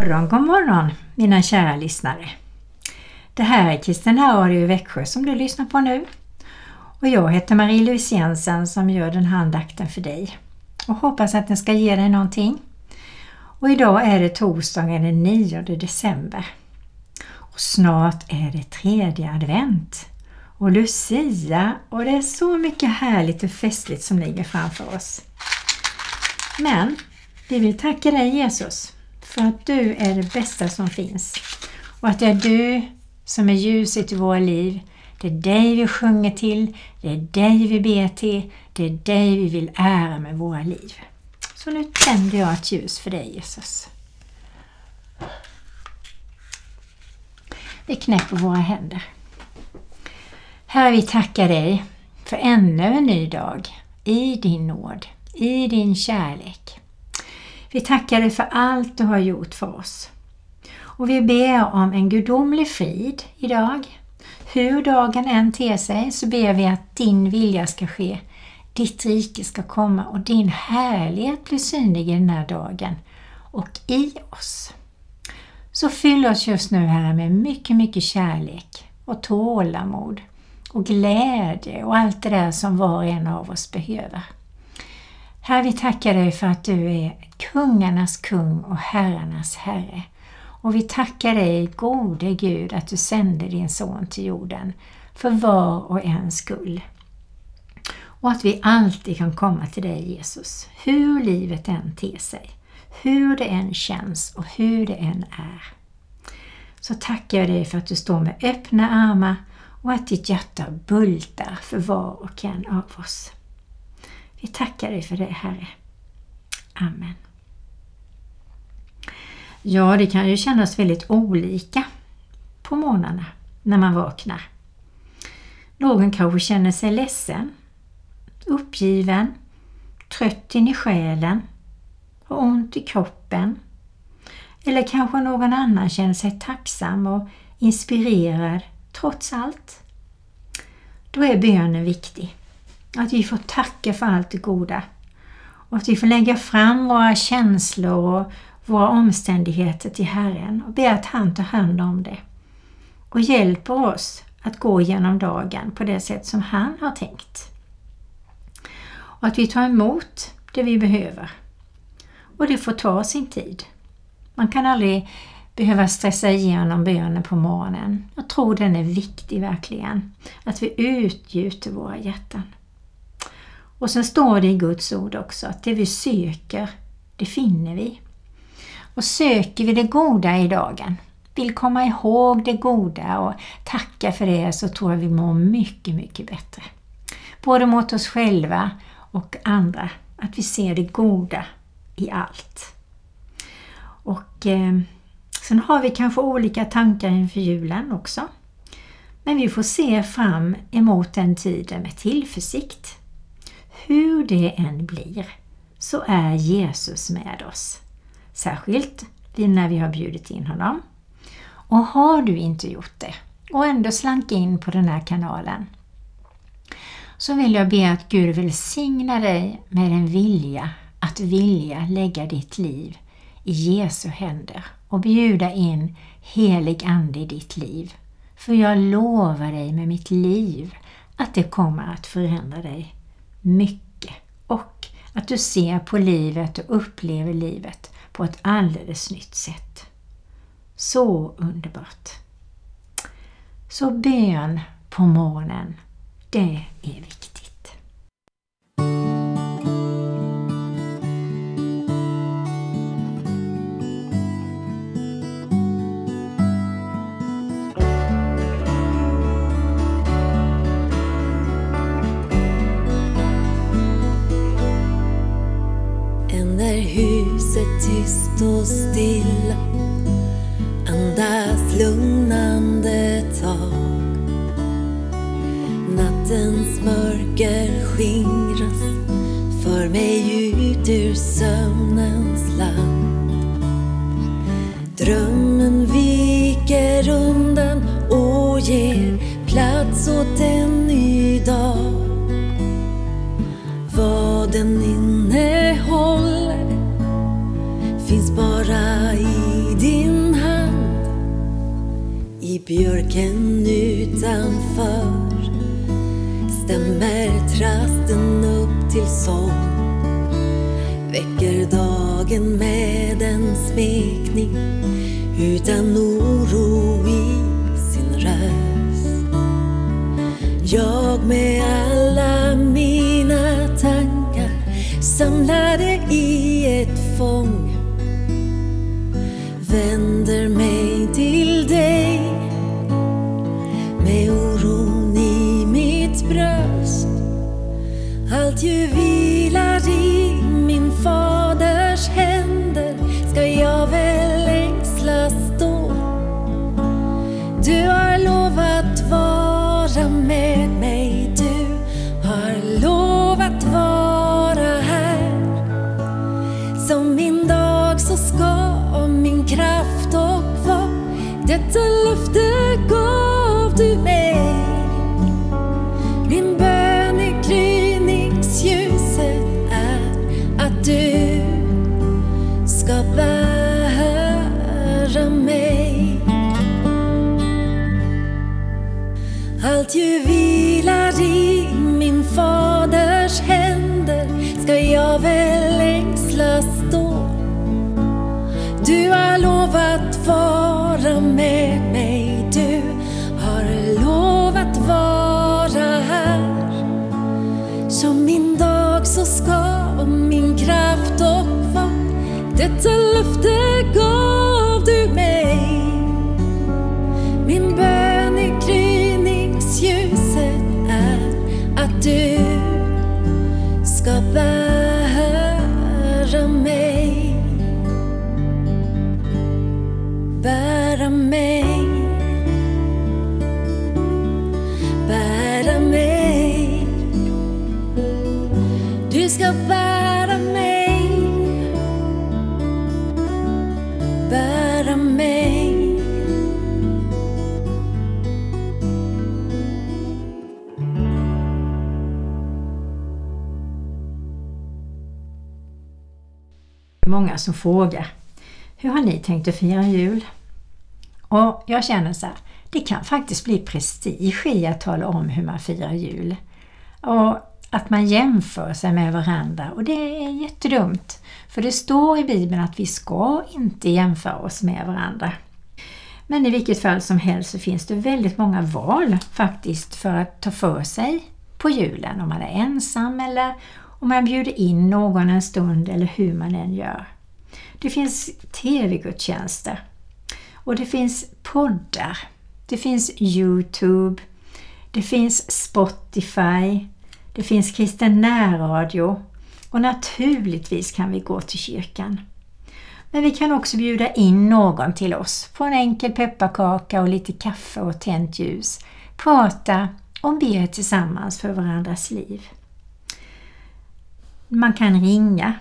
morgon, god morgon mina kära lyssnare. Det här är Kristina Radio i Växjö som du lyssnar på nu. Och jag heter Marie-Louise Jensen som gör den här andakten för dig. Och hoppas att den ska ge dig någonting. Och idag är det torsdagen den 9 december. Och snart är det tredje advent och Lucia och det är så mycket härligt och festligt som ligger framför oss. Men vi vill tacka dig Jesus för att du är det bästa som finns och att det är du som är ljuset i våra liv. Det är dig vi sjunger till, det är dig vi ber till, det är dig vi vill ära med våra liv. Så nu tänder jag ett ljus för dig Jesus. Vi knäpper våra händer. Herre, vi tackar dig för ännu en ny dag i din nåd, i din kärlek. Vi tackar dig för allt du har gjort för oss. Och vi ber om en gudomlig frid idag. Hur dagen än ter sig så ber vi att din vilja ska ske, ditt rike ska komma och din härlighet blir synlig i den här dagen och i oss. Så fyll oss just nu Herre med mycket, mycket kärlek och tålamod och glädje och allt det där som var och en av oss behöver. Herre, vi tackar dig för att du är kungarnas kung och herrarnas herre. Och vi tackar dig, gode Gud, att du sände din son till jorden för var och en skull. Och att vi alltid kan komma till dig Jesus, hur livet än ter sig, hur det än känns och hur det än är. Så tackar jag dig för att du står med öppna armar och att ditt hjärta bultar för var och en av oss. Vi tackar dig för det Herre. Amen. Ja, det kan ju kännas väldigt olika på morgnarna när man vaknar. Någon kanske känner sig ledsen, uppgiven, trött in i själen, har ont i kroppen. Eller kanske någon annan känner sig tacksam och inspirerad trots allt. Då är bönen viktig. Att vi får tacka för allt det goda. Och att vi får lägga fram våra känslor och våra omständigheter till Herren och be att han tar hand om det. Och hjälper oss att gå igenom dagen på det sätt som han har tänkt. Och att vi tar emot det vi behöver. Och det får ta sin tid. Man kan aldrig behöva stressa igenom bönen på morgonen. Jag tror den är viktig verkligen. Att vi utgjuter våra hjärtan. Och sen står det i Guds ord också att det vi söker, det finner vi. Och söker vi det goda i dagen, vill komma ihåg det goda och tacka för det så tror jag vi mår mycket, mycket bättre. Både mot oss själva och andra. Att vi ser det goda i allt. Och eh, Sen har vi kanske olika tankar inför julen också. Men vi får se fram emot den tiden med tillförsikt. Hur det än blir så är Jesus med oss. Särskilt när vi har bjudit in honom. Och har du inte gjort det och ändå slank in på den här kanalen så vill jag be att Gud välsigna dig med en vilja att vilja lägga ditt liv i Jesu händer och bjuda in helig Ande i ditt liv. För jag lovar dig med mitt liv att det kommer att förändra dig mycket och att du ser på livet och upplever livet på ett alldeles nytt sätt. Så underbart! Så bön på morgonen, det är viktigt. Tyst och stilla andas lugnande tag. Nattens mörker skingras för mig ut ur sömnens land. Utan oro i sin röst. Jag med alla mina tankar samlade i ett fång bära mig. Allt ju vilar i min faders händer ska jag väl ängslas då. Du har lovat vara med mig, du har lovat vara här. Som min dag så ska min kraft och var detta löfte mig. Bära mig. Du ska bära mig. Bära mig. Många som frågar Hur har ni tänkt att fira jul? Och jag känner så här, det kan faktiskt bli prestige i att tala om hur man firar jul. Och att man jämför sig med varandra och det är jättedumt. För det står i Bibeln att vi ska inte jämföra oss med varandra. Men i vilket fall som helst så finns det väldigt många val faktiskt för att ta för sig på julen. Om man är ensam eller om man bjuder in någon en stund eller hur man än gör. Det finns tv-gudstjänster och det finns poddar. Det finns Youtube. Det finns Spotify. Det finns kristen närradio och naturligtvis kan vi gå till kyrkan. Men vi kan också bjuda in någon till oss på en enkel pepparkaka och lite kaffe och tänt ljus. Prata och be tillsammans för varandras liv. Man kan ringa.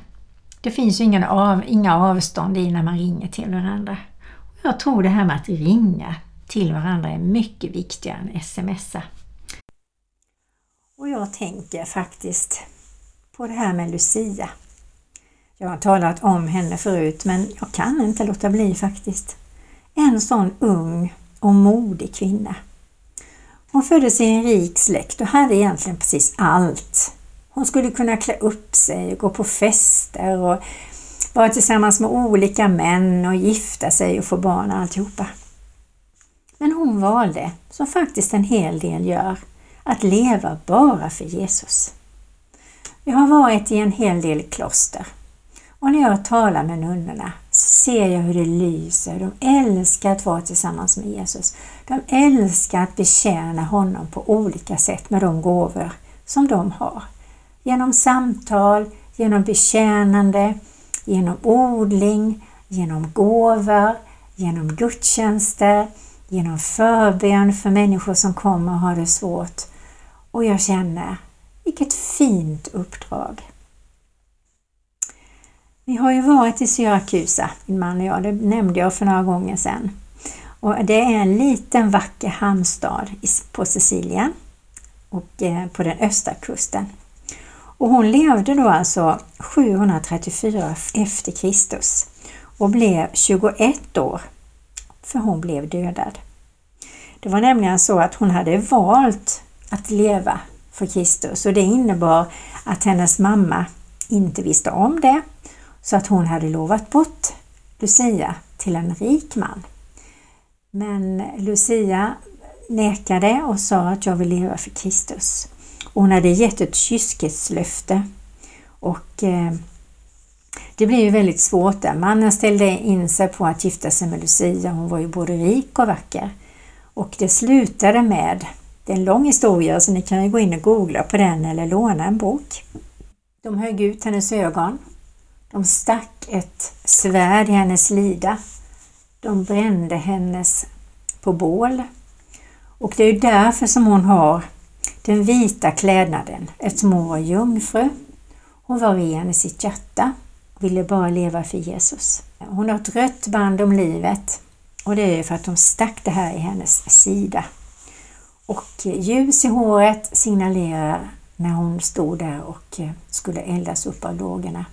Det finns ju ingen av, inga avstånd i när man ringer till varandra. Jag tror det här med att ringa till varandra är mycket viktigare än smsa. Och jag tänker faktiskt på det här med Lucia. Jag har talat om henne förut men jag kan inte låta bli faktiskt. En sån ung och modig kvinna. Hon föddes i en rik släkt och hade egentligen precis allt. Hon skulle kunna klä upp sig och gå på fester och vara tillsammans med olika män och gifta sig och få barn och alltihopa. Men hon valde, som faktiskt en hel del gör, att leva bara för Jesus. Jag har varit i en hel del kloster och när jag talar med nunnorna så ser jag hur det lyser. De älskar att vara tillsammans med Jesus. De älskar att betjäna honom på olika sätt med de gåvor som de har. Genom samtal, genom betjänande, genom odling, genom gåvor, genom gudstjänster, genom förbön för människor som kommer och har det svårt. Och jag känner, vilket fint uppdrag! Vi har ju varit i Syrakusa, min man och jag, det nämnde jag för några gånger sedan. Och det är en liten vacker hamnstad på Sicilien och eh, på den östra kusten. Och hon levde då alltså 734 efter Kristus och blev 21 år, för hon blev dödad. Det var nämligen så att hon hade valt att leva för Kristus och det innebar att hennes mamma inte visste om det så att hon hade lovat bort Lucia till en rik man. Men Lucia nekade och sa att jag vill leva för Kristus hon hade gett ett kyskhetslöfte och eh, det blev ju väldigt svårt där. Mannen ställde in sig på att gifta sig med Lucia. Hon var ju både rik och vacker. Och det slutade med, det är en lång historia så ni kan ju gå in och googla på den eller låna en bok. De högg ut hennes ögon. De stack ett svärd i hennes lida. De brände hennes på bål. Och det är ju därför som hon har den vita klädnaden, eftersom hon var jungfru. Hon var ren i sitt hjärta och ville bara leva för Jesus. Hon har ett rött band om livet och det är för att de stack det här i hennes sida. Och ljus i håret signalerar när hon stod där och skulle eldas upp av lågorna.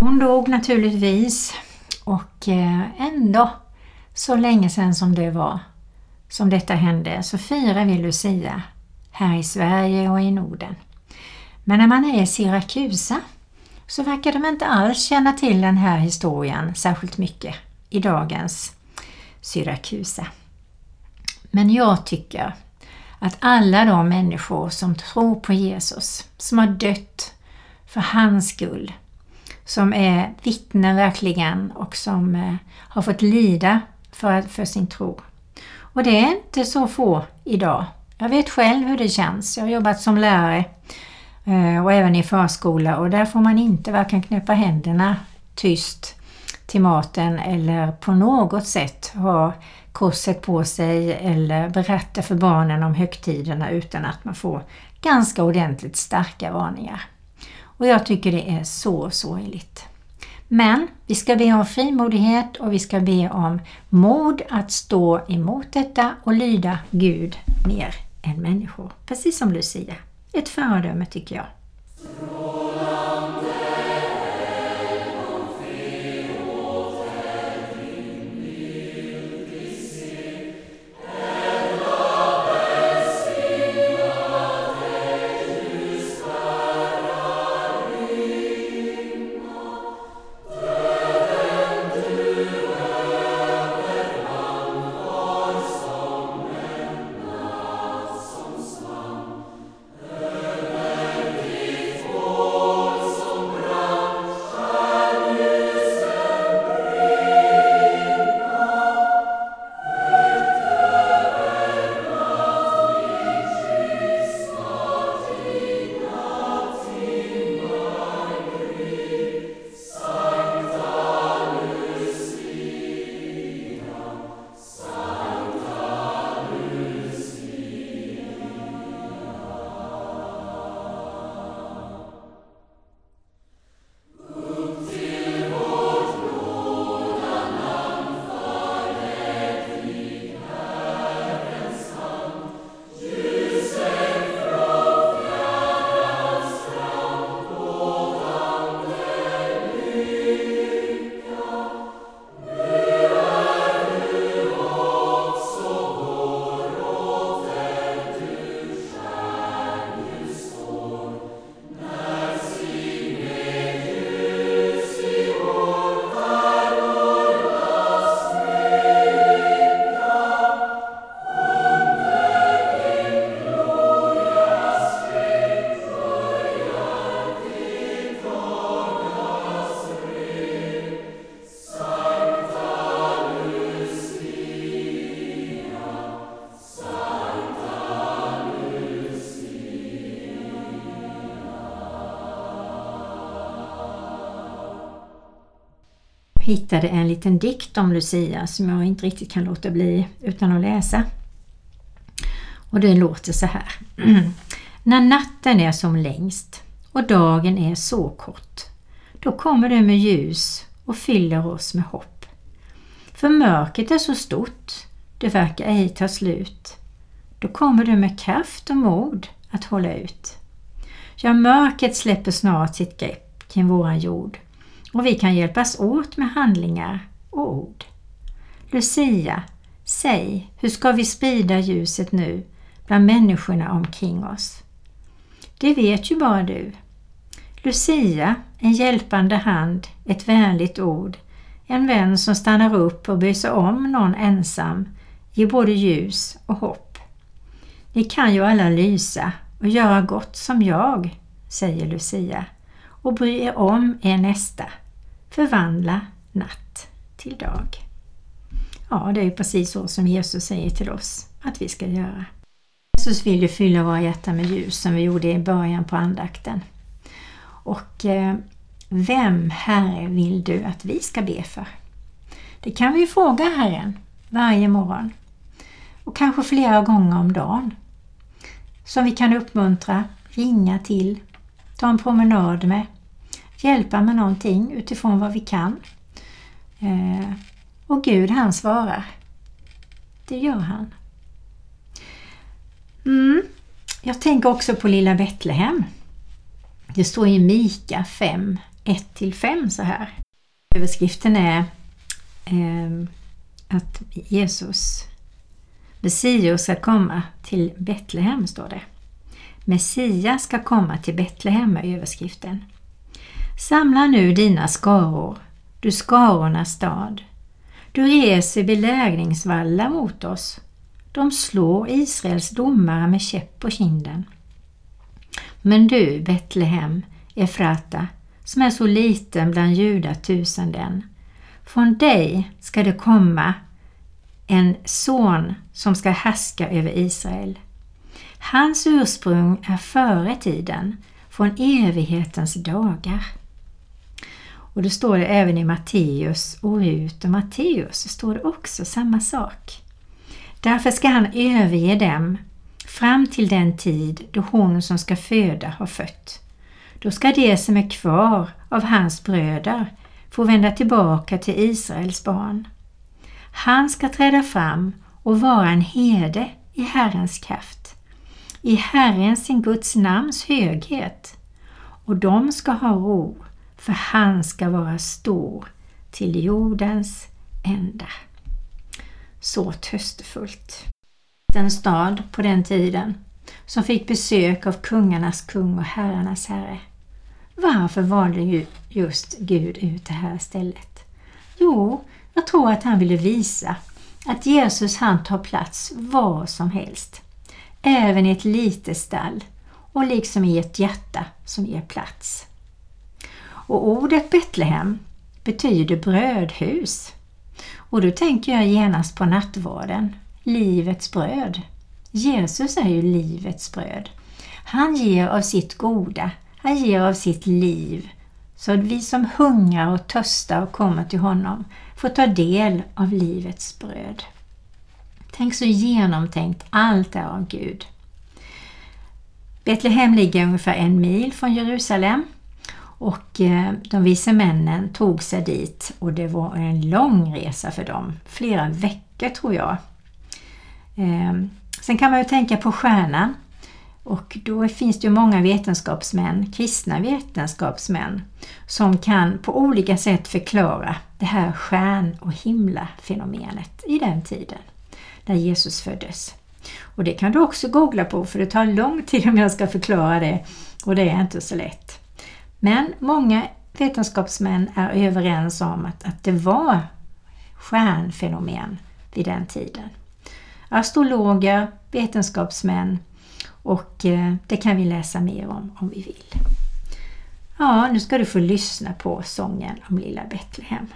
Hon dog naturligtvis och eh, ändå så länge sedan som det var som detta hände så firar vi Lucia här i Sverige och i Norden. Men när man är i Syrakusa så verkar de inte alls känna till den här historien särskilt mycket i dagens Syrakusa. Men jag tycker att alla de människor som tror på Jesus, som har dött för hans skull, som är vittnen verkligen och som eh, har fått lida för, för sin tro. Och det är inte så få idag. Jag vet själv hur det känns. Jag har jobbat som lärare eh, och även i förskola och där får man inte varken knäppa händerna tyst till maten eller på något sätt ha korset på sig eller berätta för barnen om högtiderna utan att man får ganska ordentligt starka varningar. Och jag tycker det är så sorgligt. Men vi ska be om frimodighet och vi ska be om mod att stå emot detta och lyda Gud mer än människor. Precis som Lucia. Ett föredöme tycker jag. Hittade en liten dikt om Lucia som jag inte riktigt kan låta bli utan att läsa. Och den låter så här. När natten är som längst och dagen är så kort, då kommer du med ljus och fyller oss med hopp. För mörkret är så stort, det verkar ej ta slut. Då kommer du med kraft och mod att hålla ut. Ja, mörkret släpper snart sitt grepp kring våran jord och vi kan hjälpas åt med handlingar och ord. Lucia, Säg, hur ska vi sprida ljuset nu bland människorna omkring oss? Det vet ju bara du. Lucia, en hjälpande hand, ett vänligt ord, en vän som stannar upp och bryr sig om någon ensam, ger både ljus och hopp. Ni kan ju alla lysa och göra gott som jag, säger Lucia, och bry er om er nästa. Förvandla natt till dag. Ja, det är ju precis så som Jesus säger till oss att vi ska göra. Jesus vill ju fylla våra hjärtan med ljus som vi gjorde i början på andakten. Och eh, vem, Herre, vill du att vi ska be för? Det kan vi fråga Herren varje morgon och kanske flera gånger om dagen. Som vi kan uppmuntra, ringa till, ta en promenad med, hjälpa med någonting utifrån vad vi kan. Eh, och Gud han svarar. Det gör han. Mm. Jag tänker också på lilla Betlehem. Det står i Mika 5, 1-5 så här. Överskriften är eh, att Jesus, Messias ska komma till Betlehem, står det. Messias ska komma till Betlehem är överskriften. Samla nu dina skaror, du skarornas stad. Du reser belägringsvallar mot oss. De slår Israels domare med käpp på kinden. Men du, Betlehem, Efrata, som är så liten bland judatusenden, från dig ska det komma en son som ska härska över Israel. Hans ursprung är före tiden, från evighetens dagar. Och då står det även i Matteus och Rut och Matteus står det också samma sak. Därför ska han överge dem fram till den tid då hon som ska föda har fött. Då ska de som är kvar av hans bröder få vända tillbaka till Israels barn. Han ska träda fram och vara en herde i Herrens kraft, i Herrens sin Guds namns höghet, och de ska ha ro för han ska vara stor till jordens ända. Så tröstefullt. En stad på den tiden som fick besök av kungarnas kung och herrarnas herre. Varför valde just Gud ut det här stället? Jo, jag tror att han ville visa att Jesus han tar plats var som helst. Även i ett litet stall och liksom i ett hjärta som ger plats. Och ordet Betlehem betyder brödhus. Och då tänker jag genast på nattvarden, livets bröd. Jesus är ju livets bröd. Han ger av sitt goda, han ger av sitt liv så att vi som hungrar och törstar och kommer till honom får ta del av livets bröd. Tänk så genomtänkt allt är av Gud. Betlehem ligger ungefär en mil från Jerusalem och eh, de vise männen tog sig dit och det var en lång resa för dem, flera veckor tror jag. Ehm, sen kan man ju tänka på stjärnan och då finns det ju många vetenskapsmän, kristna vetenskapsmän, som kan på olika sätt förklara det här stjärn och himla-fenomenet i den tiden, när Jesus föddes. Och det kan du också googla på för det tar lång tid om jag ska förklara det och det är inte så lätt. Men många vetenskapsmän är överens om att, att det var stjärnfenomen vid den tiden. Astrologer, vetenskapsmän och eh, det kan vi läsa mer om om vi vill. Ja, nu ska du få lyssna på sången om lilla Betlehem.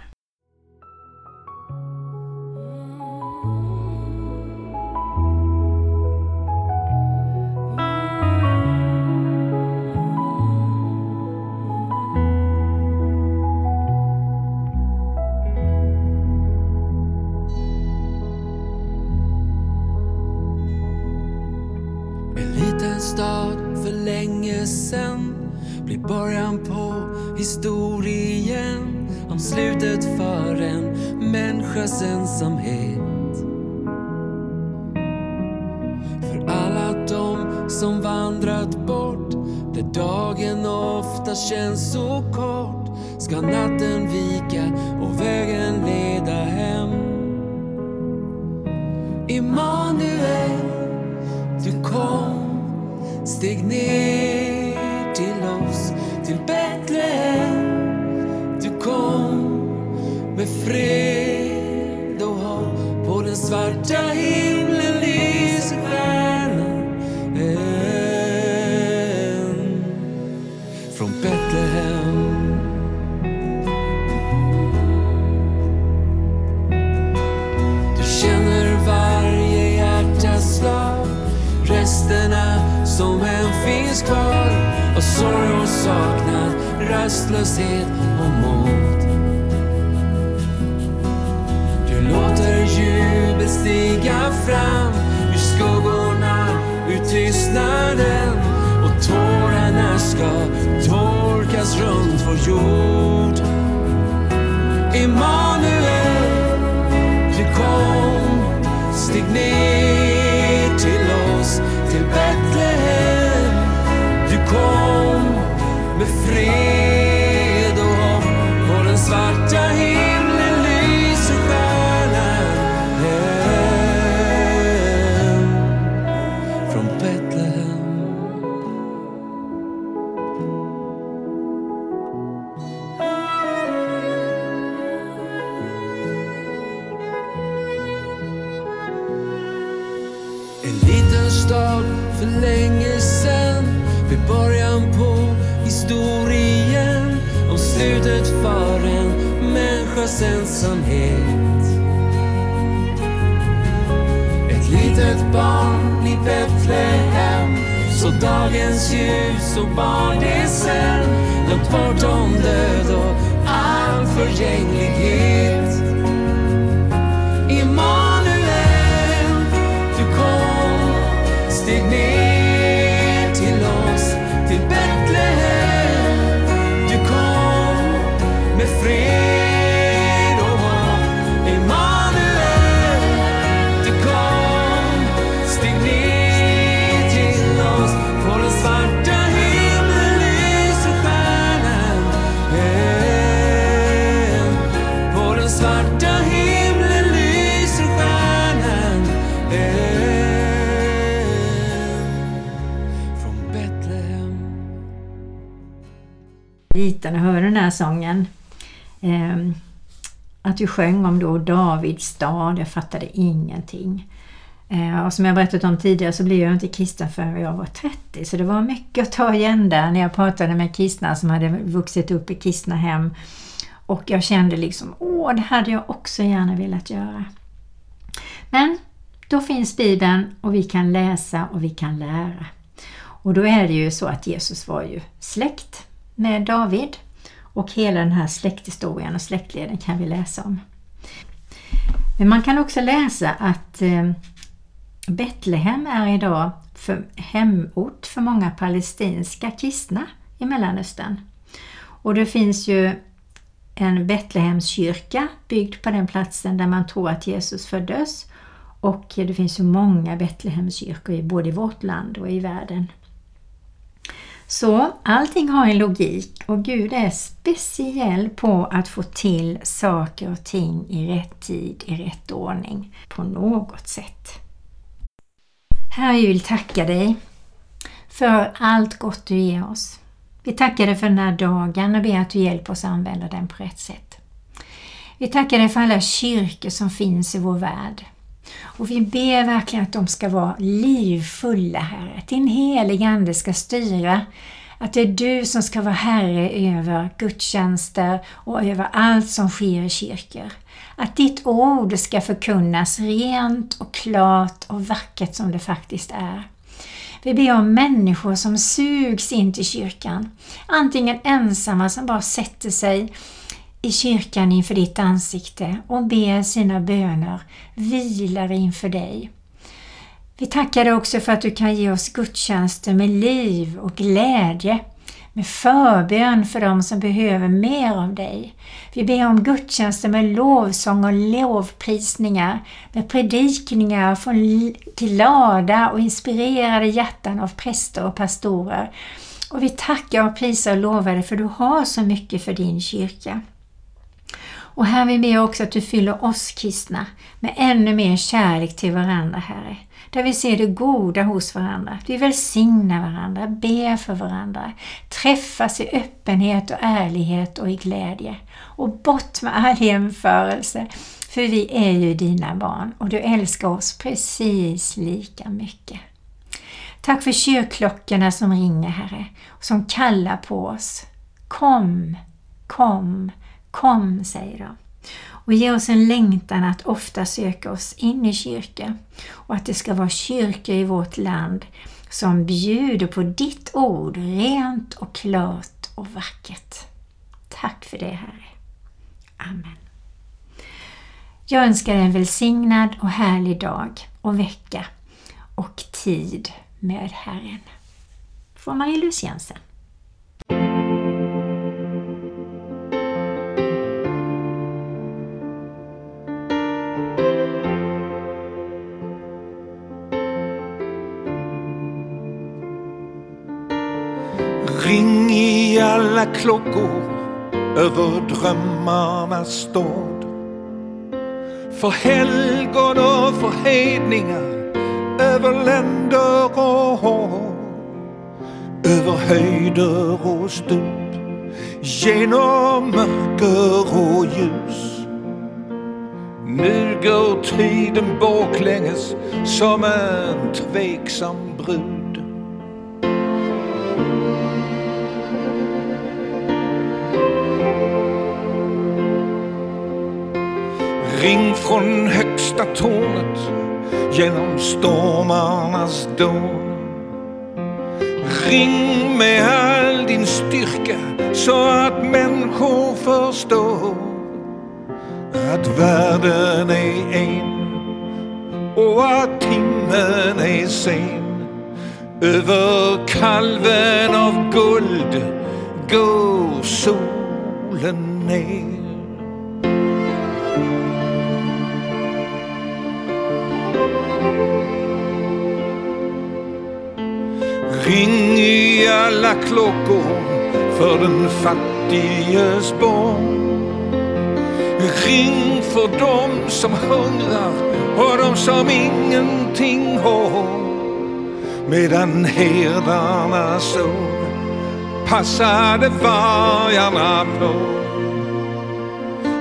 Människas ensamhet. För alla de som vandrat bort där dagen ofta känns så kort ska natten vila liten och hörde den här sången. Eh, att du sjöng om då Davids stad, jag fattade ingenting. Eh, och som jag berättat om tidigare så blev jag inte kristen förrän jag var 30 så det var mycket att ta igen där när jag pratade med kristna som hade vuxit upp i kristna hem. Och jag kände liksom, åh det hade jag också gärna velat göra. Men då finns Bibeln och vi kan läsa och vi kan lära. Och då är det ju så att Jesus var ju släkt med David och hela den här släkthistorien och släktleden kan vi läsa om. Men man kan också läsa att eh, Betlehem är idag för hemort för många palestinska kristna i Mellanöstern. Och det finns ju en Betlehemskyrka byggd på den platsen där man tror att Jesus föddes. Och det finns ju många Betlehemskyrkor både i vårt land och i världen. Så allting har en logik och Gud är speciell på att få till saker och ting i rätt tid, i rätt ordning, på något sätt. Herre, vi vill tacka dig för allt gott du ger oss. Vi tackar dig för den här dagen och ber att du hjälper oss att använda den på rätt sätt. Vi tackar dig för alla kyrkor som finns i vår värld. Och vi ber verkligen att de ska vara livfulla, Herre. Att din heliga Ande ska styra. Att det är du som ska vara Herre över gudstjänster och över allt som sker i kyrkor. Att ditt ord ska förkunnas rent och klart och vackert som det faktiskt är. Vi ber om människor som sugs in till kyrkan. Antingen ensamma som bara sätter sig i kyrkan inför ditt ansikte och ber sina böner, vilar inför dig. Vi tackar dig också för att du kan ge oss gudstjänster med liv och glädje, med förbön för dem som behöver mer av dig. Vi ber om gudstjänster med lovsång och lovprisningar, med predikningar från glada och inspirerade hjärtan av präster och pastorer. Och vi tackar och prisar och lovar dig för du har så mycket för din kyrka. Och här vill vi också att du fyller oss kristna med ännu mer kärlek till varandra, Herre. Där vi ser det goda hos varandra. Att vi välsignar varandra, ber för varandra, träffas i öppenhet och ärlighet och i glädje. Och bort med all jämförelse, för vi är ju dina barn och du älskar oss precis lika mycket. Tack för kyrkklockorna som ringer, Herre, och som kallar på oss. Kom, kom, kom, säger de. Och ge oss en längtan att ofta söka oss in i kyrka och att det ska vara kyrkor i vårt land som bjuder på ditt ord rent och klart och vackert. Tack för det, Herre. Amen. Jag önskar en välsignad och härlig dag och vecka och tid med Herren. Från Marie-Louise Jensen. Alla klockor över drömmarnas stad. För helgon och för hedningar, över länder och hav. Över höjder och stup, genom mörker och ljus. Nu går tiden baklänges som en tveksam brud. Ring från högsta tornet genom stormarnas dån. Ring med all din styrka så att människor förstår att världen är en och att timmen är sen. Över kalven av guld går solen ner. Ring i alla klockor för den fattiges barn. Ring för dem som hungrar och de som ingenting har. Medan herdarna sov passade vargarna på.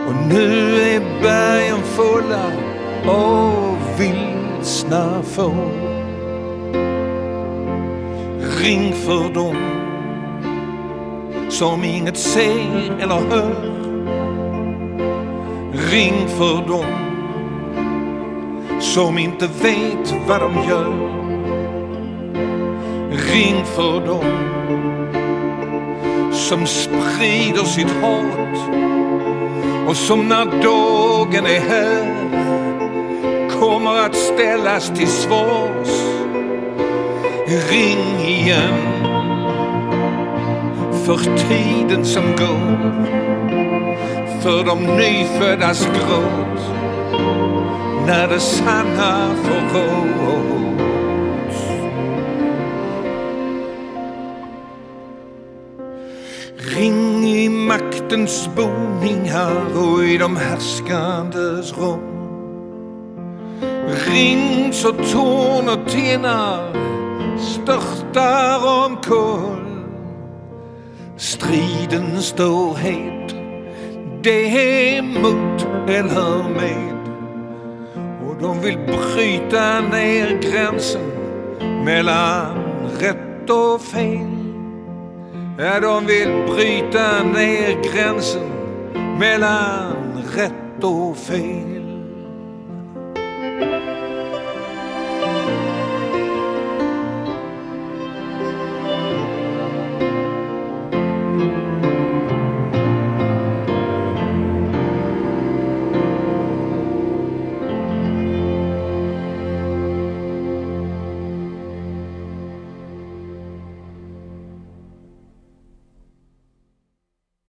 Och nu är bergen fulla av vilsna får. Ring för dem som inget ser eller hör. Ring för dem som inte vet vad de gör. Ring för dem som sprider sitt hat och som när dagen är här kommer att ställas till svars ring igen. För tiden som går för de nyföddas gråt när det sanna får Ring i maktens boningar och i de härskandes rum. Ring så torn och tenar störtar omkull. Striden står het, det är mot eller med. Och de vill bryta ner gränsen mellan rätt och fel. Ja, de vill bryta ner gränsen mellan rätt och fel.